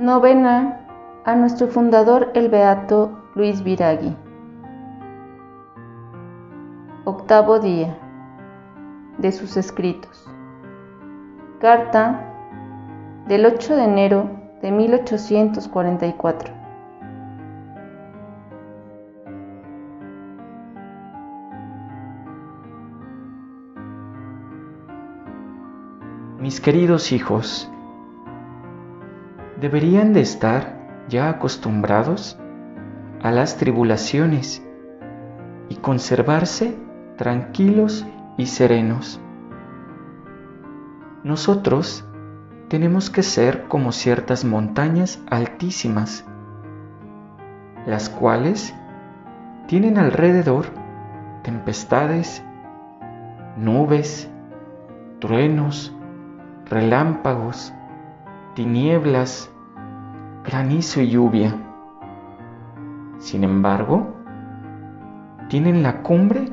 Novena a nuestro fundador el Beato Luis Viragui. Octavo día de sus escritos. Carta del 8 de enero de 1844. Mis queridos hijos, deberían de estar ya acostumbrados a las tribulaciones y conservarse tranquilos y serenos. Nosotros tenemos que ser como ciertas montañas altísimas, las cuales tienen alrededor tempestades, nubes, truenos, relámpagos, tinieblas, granizo y lluvia. Sin embargo, tienen la cumbre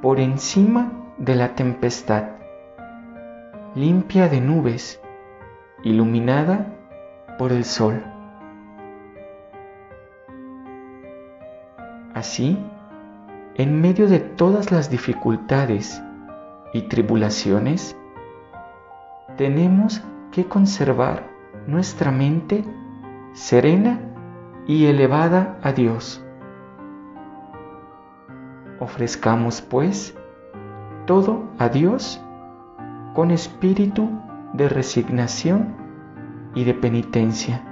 por encima de la tempestad, limpia de nubes, iluminada por el sol. Así, en medio de todas las dificultades y tribulaciones, tenemos que conservar nuestra mente serena y elevada a Dios. Ofrezcamos pues todo a Dios con espíritu de resignación y de penitencia.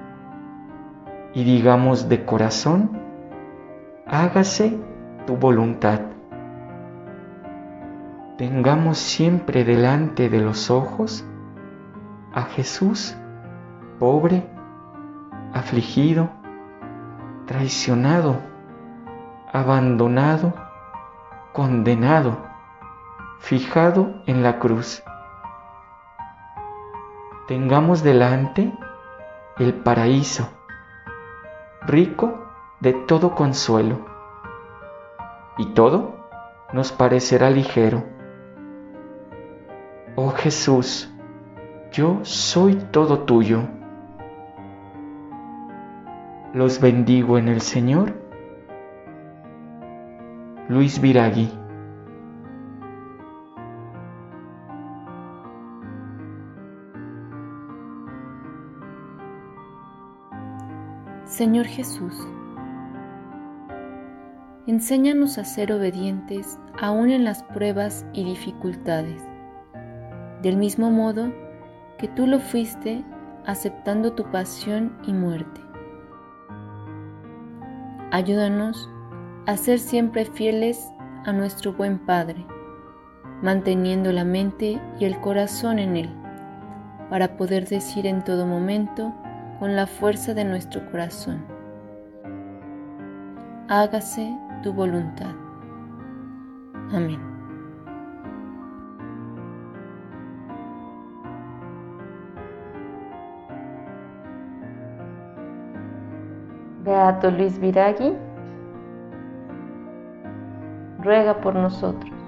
Y digamos de corazón, hágase tu voluntad. Tengamos siempre delante de los ojos a Jesús, pobre, afligido, traicionado, abandonado, condenado, fijado en la cruz. Tengamos delante el paraíso, rico de todo consuelo, y todo nos parecerá ligero. Oh Jesús, yo soy todo tuyo. Los bendigo en el Señor. Luis Viragui. Señor Jesús, enséñanos a ser obedientes aún en las pruebas y dificultades. Del mismo modo, que tú lo fuiste aceptando tu pasión y muerte. Ayúdanos a ser siempre fieles a nuestro buen Padre, manteniendo la mente y el corazón en Él, para poder decir en todo momento con la fuerza de nuestro corazón, hágase tu voluntad. Amén. Beato Luis Viragui, ruega por nosotros.